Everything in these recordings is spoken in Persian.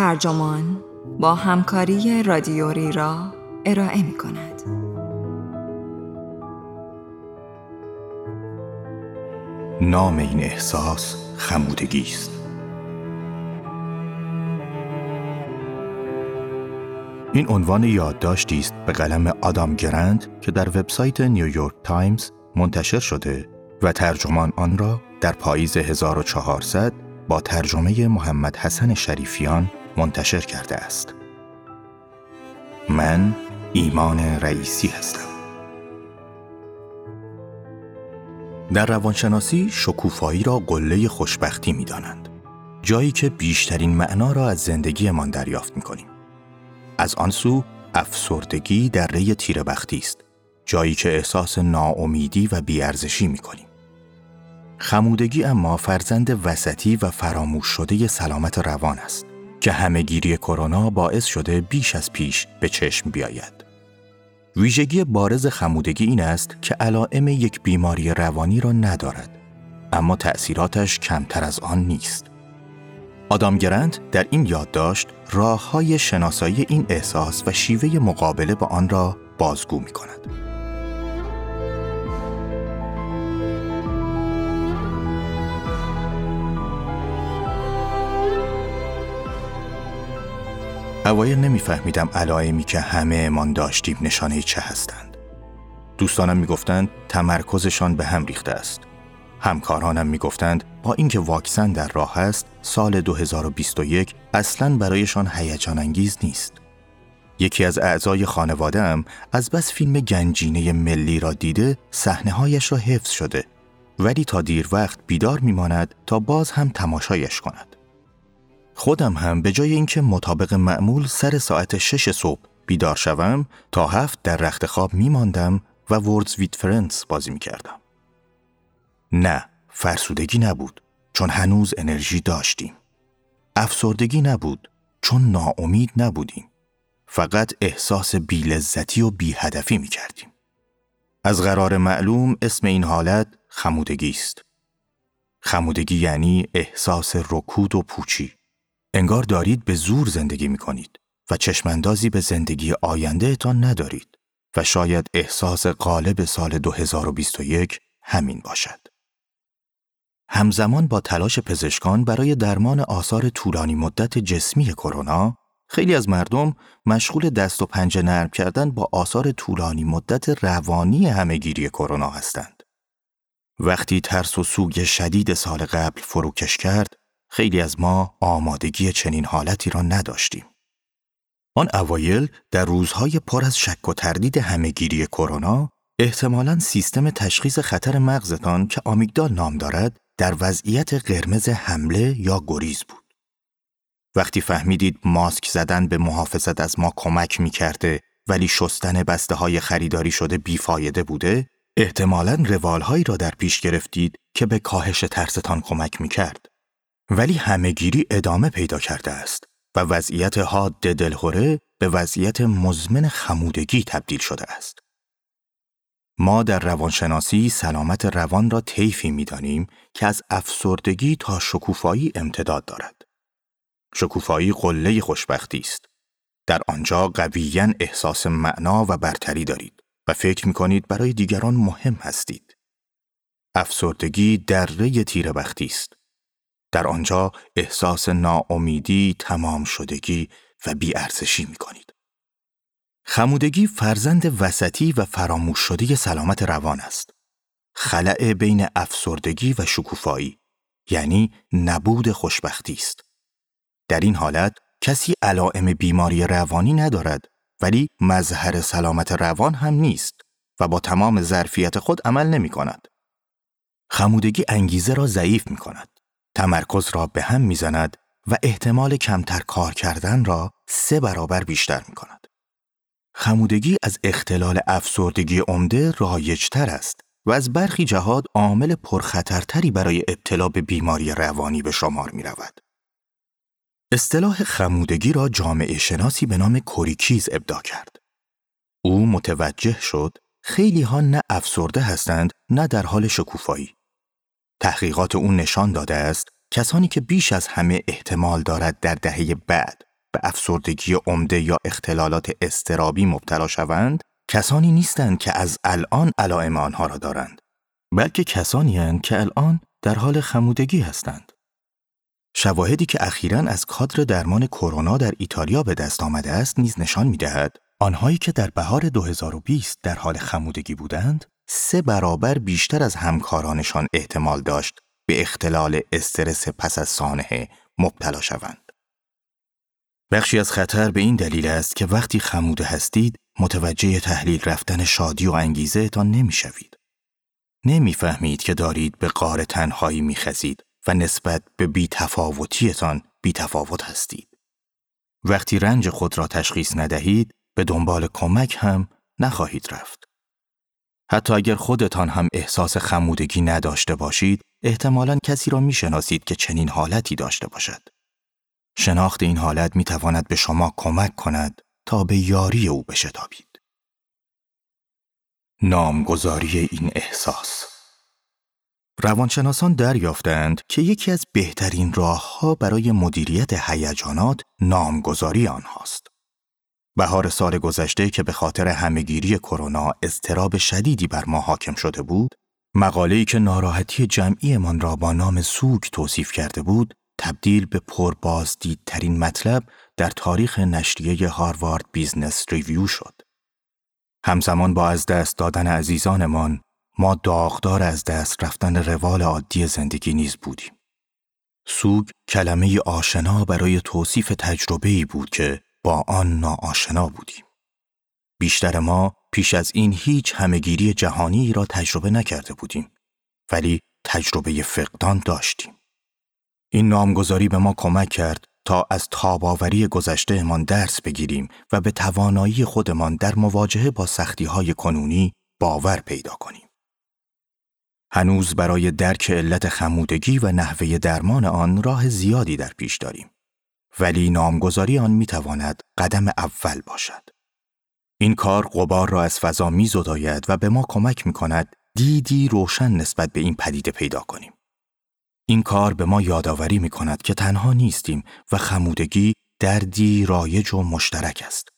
ترجمان با همکاری رادیوری را ارائه می کند. نام این احساس خمودگی است. این عنوان یادداشتی است به قلم آدام گرند که در وبسایت نیویورک تایمز منتشر شده و ترجمان آن را در پاییز 1400 با ترجمه محمد حسن شریفیان منتشر کرده است. من ایمان رئیسی هستم. در روانشناسی شکوفایی را قله خوشبختی می دانند. جایی که بیشترین معنا را از زندگیمان دریافت می کنیم. از آن سو افسردگی در ری تیربختی است. جایی که احساس ناامیدی و بیارزشی می کنیم. خمودگی اما فرزند وسطی و فراموش شده سلامت روان است که همهگیری کرونا باعث شده بیش از پیش به چشم بیاید. ویژگی بارز خمودگی این است که علائم یک بیماری روانی را ندارد اما تأثیراتش کمتر از آن نیست. آدام گرند در این یادداشت راه های شناسایی این احساس و شیوه مقابله با آن را بازگو می کند. اوایل نمیفهمیدم علائمی که همه امان داشتیم نشانه چه هستند. دوستانم می‌گفتند تمرکزشان به هم ریخته است. همکارانم می‌گفتند با اینکه واکسن در راه است سال 2021 اصلا برایشان هیجان انگیز نیست. یکی از اعضای خانواده از بس فیلم گنجینه ملی را دیده صحنه هایش را حفظ شده ولی تا دیر وقت بیدار میماند تا باز هم تماشایش کند. خودم هم به جای اینکه مطابق معمول سر ساعت شش صبح بیدار شوم تا هفت در رخت خواب می ماندم و وردز ویت فرنس بازی می کردم. نه، فرسودگی نبود چون هنوز انرژی داشتیم. افسردگی نبود چون ناامید نبودیم. فقط احساس بیلذتی و بیهدفی می کردیم. از قرار معلوم اسم این حالت خمودگی است. خمودگی یعنی احساس رکود و پوچی. انگار دارید به زور زندگی می کنید و چشماندازی به زندگی آینده تان ندارید و شاید احساس غالب سال 2021 همین باشد. همزمان با تلاش پزشکان برای درمان آثار طولانی مدت جسمی کرونا، خیلی از مردم مشغول دست و پنجه نرم کردن با آثار طولانی مدت روانی همهگیری کرونا هستند. وقتی ترس و سوگ شدید سال قبل فروکش کرد، خیلی از ما آمادگی چنین حالتی را نداشتیم. آن اوایل در روزهای پر از شک و تردید همهگیری کرونا احتمالاً سیستم تشخیص خطر مغزتان که آمیگدال نام دارد در وضعیت قرمز حمله یا گریز بود. وقتی فهمیدید ماسک زدن به محافظت از ما کمک می کرده ولی شستن بسته های خریداری شده بیفایده بوده، احتمالاً روالهایی را در پیش گرفتید که به کاهش ترستان کمک می کرد. ولی همهگیری ادامه پیدا کرده است و وضعیت حاد دلخوره به وضعیت مزمن خمودگی تبدیل شده است. ما در روانشناسی سلامت روان را طیفی می‌دانیم که از افسردگی تا شکوفایی امتداد دارد. شکوفایی قله خوشبختی است. در آنجا قویا احساس معنا و برتری دارید و فکر می کنید برای دیگران مهم هستید. افسردگی دره تیربختی است. در آنجا احساس ناامیدی، تمام شدگی و بیارزشی می کنید. خمودگی فرزند وسطی و فراموش شده سلامت روان است. خلع بین افسردگی و شکوفایی یعنی نبود خوشبختی است. در این حالت کسی علائم بیماری روانی ندارد ولی مظهر سلامت روان هم نیست و با تمام ظرفیت خود عمل نمی کند. خمودگی انگیزه را ضعیف می کند. تمرکز را به هم می‌زند و احتمال کمتر کار کردن را سه برابر بیشتر می کند. خمودگی از اختلال افسردگی عمده رایجتر است و از برخی جهات عامل پرخطرتری برای ابتلا به بیماری روانی به شمار می رود. اصطلاح خمودگی را جامعه شناسی به نام کوریکیز ابدا کرد. او متوجه شد خیلی ها نه افسرده هستند نه در حال شکوفایی. تحقیقات او نشان داده است کسانی که بیش از همه احتمال دارد در دهه بعد به افسردگی عمده یا اختلالات استرابی مبتلا شوند کسانی نیستند که از الان علائم آنها را دارند بلکه کسانی هستند که الان در حال خمودگی هستند. شواهدی که اخیرا از کادر درمان کرونا در ایتالیا به دست آمده است نیز نشان می‌دهد آنهایی که در بهار 2020 در حال خمودگی بودند سه برابر بیشتر از همکارانشان احتمال داشت به اختلال استرس پس از سانحه مبتلا شوند. بخشی از خطر به این دلیل است که وقتی خموده هستید متوجه تحلیل رفتن شادی و انگیزه تان نمی فهمید که دارید به قار تنهایی می خزید و نسبت به بی تفاوتیتان بی تفاوت هستید. وقتی رنج خود را تشخیص ندهید به دنبال کمک هم نخواهید رفت. حتی اگر خودتان هم احساس خمودگی نداشته باشید، احتمالا کسی را می‌شناسید که چنین حالتی داشته باشد. شناخت این حالت می تواند به شما کمک کند تا به یاری او بشتابید. نامگذاری این احساس روانشناسان دریافتند که یکی از بهترین راهها برای مدیریت هیجانات نامگذاری آنهاست. بهار سال گذشته که به خاطر همهگیری کرونا اضطراب شدیدی بر ما حاکم شده بود، مقاله‌ای که ناراحتی جمعیمان را با نام سوگ توصیف کرده بود، تبدیل به پربازدیدترین مطلب در تاریخ نشریه Harvard Business Review شد. همزمان با از دست دادن عزیزانمان، ما داغدار از دست رفتن روال عادی زندگی نیز بودیم. سوگ کلمه آشنا برای توصیف تجربه‌ای بود که با آن ناآشنا بودیم. بیشتر ما پیش از این هیچ همهگیری جهانی را تجربه نکرده بودیم ولی تجربه فقدان داشتیم. این نامگذاری به ما کمک کرد تا از تاباوری گذشتهمان درس بگیریم و به توانایی خودمان در مواجهه با سختی های کنونی باور پیدا کنیم. هنوز برای درک علت خمودگی و نحوه درمان آن راه زیادی در پیش داریم. ولی نامگذاری آن می تواند قدم اول باشد. این کار قبار را از فضا می زداید و به ما کمک می کند دیدی روشن نسبت به این پدیده پیدا کنیم. این کار به ما یادآوری می کند که تنها نیستیم و خمودگی دردی رایج و مشترک است.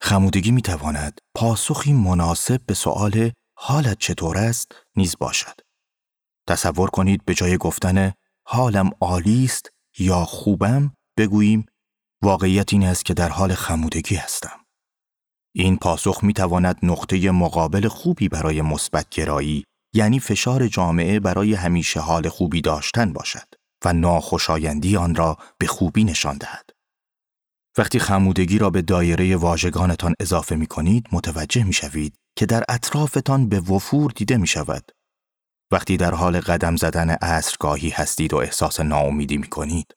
خمودگی می تواند پاسخی مناسب به سؤال حالت چطور است نیز باشد. تصور کنید به جای گفتن حالم عالی است یا خوبم بگوییم واقعیت این است که در حال خمودگی هستم. این پاسخ می تواند نقطه مقابل خوبی برای مثبت گرایی یعنی فشار جامعه برای همیشه حال خوبی داشتن باشد و ناخوشایندی آن را به خوبی نشان دهد. وقتی خمودگی را به دایره واژگانتان اضافه می کنید متوجه می شوید که در اطرافتان به وفور دیده می شود وقتی در حال قدم زدن عصرگاهی هستید و احساس ناامیدی می کنید.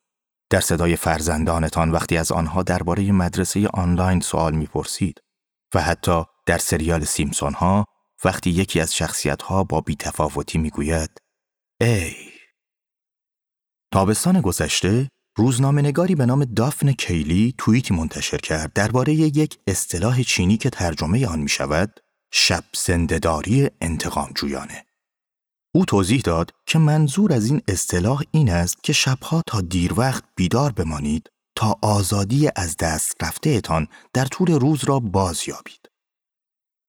در صدای فرزندانتان وقتی از آنها درباره مدرسه آنلاین سوال می پرسید و حتی در سریال سیمسون ها وقتی یکی از شخصیت ها با بیتفاوتی می گوید ای تابستان گذشته روزنامه‌نگاری به نام دافن کیلی توییتی منتشر کرد درباره یک اصطلاح چینی که ترجمه آن می شود شب زندهداری انتقام جویانه. او توضیح داد که منظور از این اصطلاح این است که شبها تا دیر وقت بیدار بمانید تا آزادی از دست رفتهتان در طول روز را باز یابید.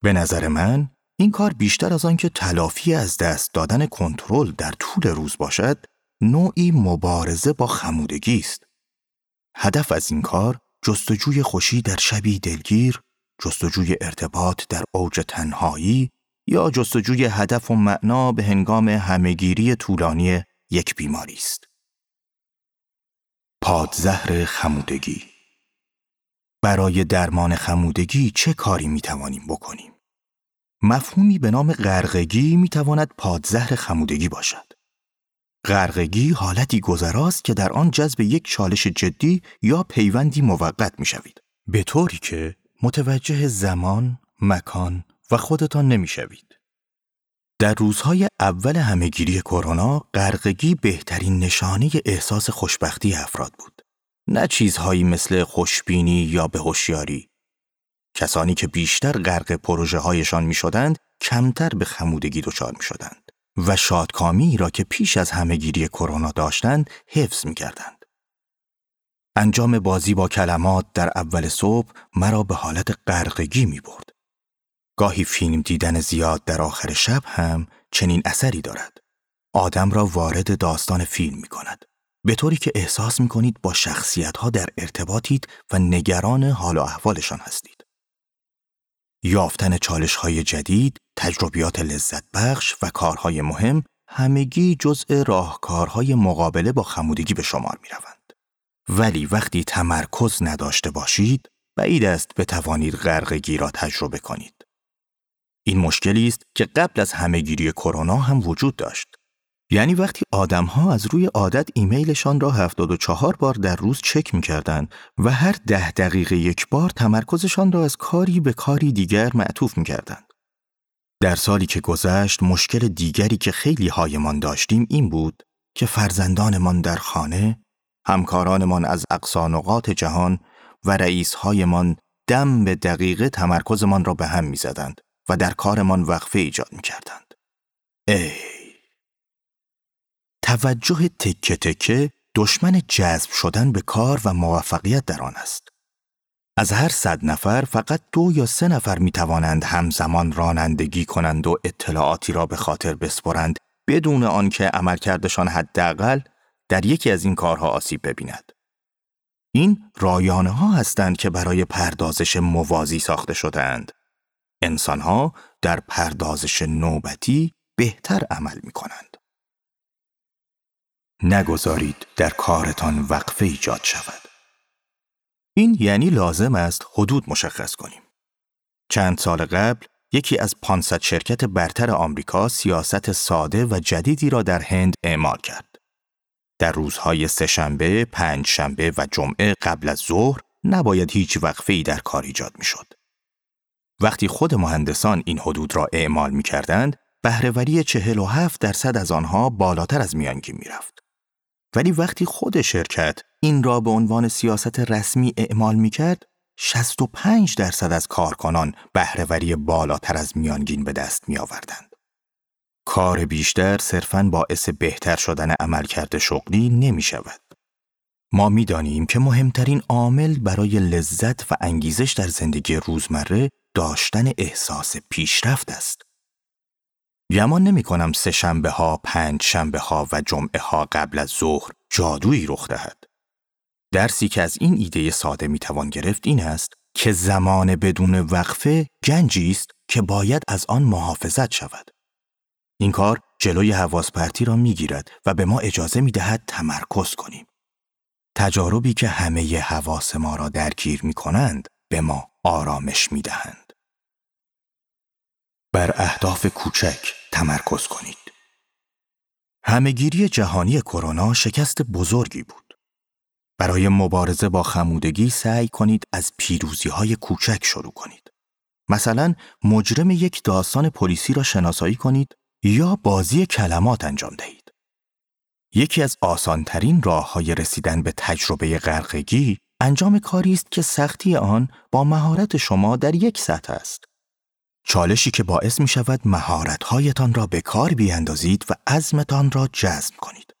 به نظر من این کار بیشتر از آنکه تلافی از دست دادن کنترل در طول روز باشد، نوعی مبارزه با خمودگی است. هدف از این کار جستجوی خوشی در شبی دلگیر، جستجوی ارتباط در اوج تنهایی یا جستجوی هدف و معنا به هنگام همهگیری طولانی یک بیماری است. پادزهر خمودگی برای درمان خمودگی چه کاری می توانیم بکنیم؟ مفهومی به نام غرقگی می تواند پادزهر خمودگی باشد. غرقگی حالتی گذراست که در آن جذب یک چالش جدی یا پیوندی موقت می شوید. به طوری که متوجه زمان، مکان و خودتان نمی‌شوید. در روزهای اول همهگیری کرونا غرقگی بهترین نشانه احساس خوشبختی افراد بود. نه چیزهایی مثل خوشبینی یا به هوشیاری. کسانی که بیشتر غرق پروژه هایشان می شدند، کمتر به خمودگی دچار می شدند و شادکامی را که پیش از همهگیری کرونا داشتند حفظ می کردند. انجام بازی با کلمات در اول صبح مرا به حالت غرقگی می برد. گاهی فیلم دیدن زیاد در آخر شب هم چنین اثری دارد. آدم را وارد داستان فیلم می کند. به طوری که احساس می کنید با شخصیت ها در ارتباطید و نگران حال و احوالشان هستید. یافتن چالش های جدید، تجربیات لذت بخش و کارهای مهم همگی جزء راهکارهای مقابله با خمودگی به شمار می روند. ولی وقتی تمرکز نداشته باشید، بعید است بتوانید غرقگی را تجربه کنید. این مشکلی است که قبل از همهگیری کرونا هم وجود داشت. یعنی وقتی آدمها از روی عادت ایمیلشان را 74 بار در روز چک می‌کردند و هر ده دقیقه یک بار تمرکزشان را از کاری به کاری دیگر معطوف می‌کردند. در سالی که گذشت مشکل دیگری که خیلی هایمان داشتیم این بود که فرزندانمان در خانه، همکارانمان از اقصانقات جهان و رئیسهایمان دم به دقیقه تمرکزمان را به هم می‌زدند و در کارمان وقفه ایجاد می‌کردند. ای توجه تکه تکه دشمن جذب شدن به کار و موفقیت در آن است. از هر صد نفر فقط دو یا سه نفر می توانند همزمان رانندگی کنند و اطلاعاتی را به خاطر بسپرند بدون آنکه عملکردشان حداقل در یکی از این کارها آسیب ببیند. این رایانه ها هستند که برای پردازش موازی ساخته شدهاند. انسانها در پردازش نوبتی بهتر عمل می کنند. نگذارید در کارتان وقفه ایجاد شود. این یعنی لازم است حدود مشخص کنیم. چند سال قبل یکی از 500 شرکت برتر آمریکا سیاست ساده و جدیدی را در هند اعمال کرد. در روزهای سهشنبه، پنجشنبه و جمعه قبل از ظهر نباید هیچ وقفه ای در کار ایجاد می شد. وقتی خود مهندسان این حدود را اعمال می کردند، بهرهوری 47 درصد از آنها بالاتر از میانگین می رفت. ولی وقتی خود شرکت این را به عنوان سیاست رسمی اعمال می کرد، 65 درصد از کارکنان بهرهوری بالاتر از میانگین به دست می آوردند. کار بیشتر صرفاً باعث بهتر شدن عملکرد شغلی نمی شود. ما می دانیم که مهمترین عامل برای لذت و انگیزش در زندگی روزمره داشتن احساس پیشرفت است. گمان نمی کنم سه شنبه ها، پنج شنبه ها و جمعه ها قبل از ظهر جادویی رخ دهد. درسی که از این ایده ساده می توان گرفت این است که زمان بدون وقفه گنجی است که باید از آن محافظت شود. این کار جلوی حواس پرتی را می گیرد و به ما اجازه می دهد تمرکز کنیم. تجاربی که همه حواس ما را درگیر می کنند به ما آرامش می دهند. بر اهداف کوچک تمرکز کنید. همهگیری جهانی کرونا شکست بزرگی بود. برای مبارزه با خمودگی سعی کنید از پیروزی های کوچک شروع کنید. مثلا مجرم یک داستان پلیسی را شناسایی کنید یا بازی کلمات انجام دهید. یکی از آسانترین راه های رسیدن به تجربه غرقگی انجام کاری است که سختی آن با مهارت شما در یک سطح است. چالشی که باعث می شود مهارتهایتان را به کار بیاندازید و عزمتان را جذب کنید.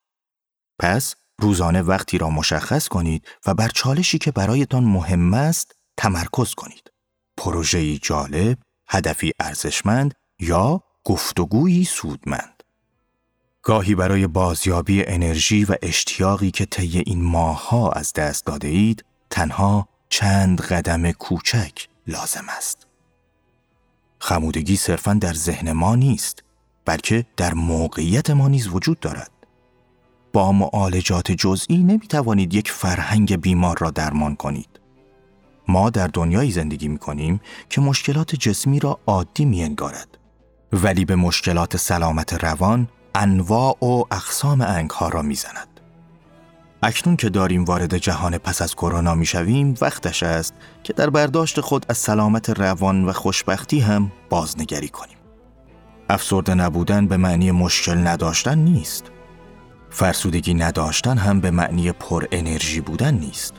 پس روزانه وقتی را مشخص کنید و بر چالشی که برایتان مهم است تمرکز کنید. پروژه‌ای جالب، هدفی ارزشمند یا گفتگویی سودمند. گاهی برای بازیابی انرژی و اشتیاقی که طی این ماهها از دست داده اید، تنها چند قدم کوچک لازم است. خمودگی صرفا در ذهن ما نیست، بلکه در موقعیت ما نیز وجود دارد. با معالجات جزئی نمی توانید یک فرهنگ بیمار را درمان کنید. ما در دنیایی زندگی می کنیم که مشکلات جسمی را عادی می انگارد. ولی به مشکلات سلامت روان انواع و اقسام انگها را می‌زند. اکنون که داریم وارد جهان پس از کرونا می‌شویم وقتش است که در برداشت خود از سلامت روان و خوشبختی هم بازنگری کنیم. افسرده نبودن به معنی مشکل نداشتن نیست. فرسودگی نداشتن هم به معنی پر انرژی بودن نیست.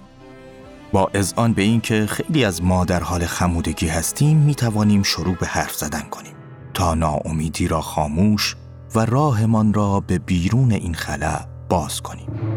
با اذعان به اینکه خیلی از ما در حال خمودگی هستیم می توانیم شروع به حرف زدن کنیم. تا ناامیدی را خاموش و راهمان را به بیرون این خلا باز کنیم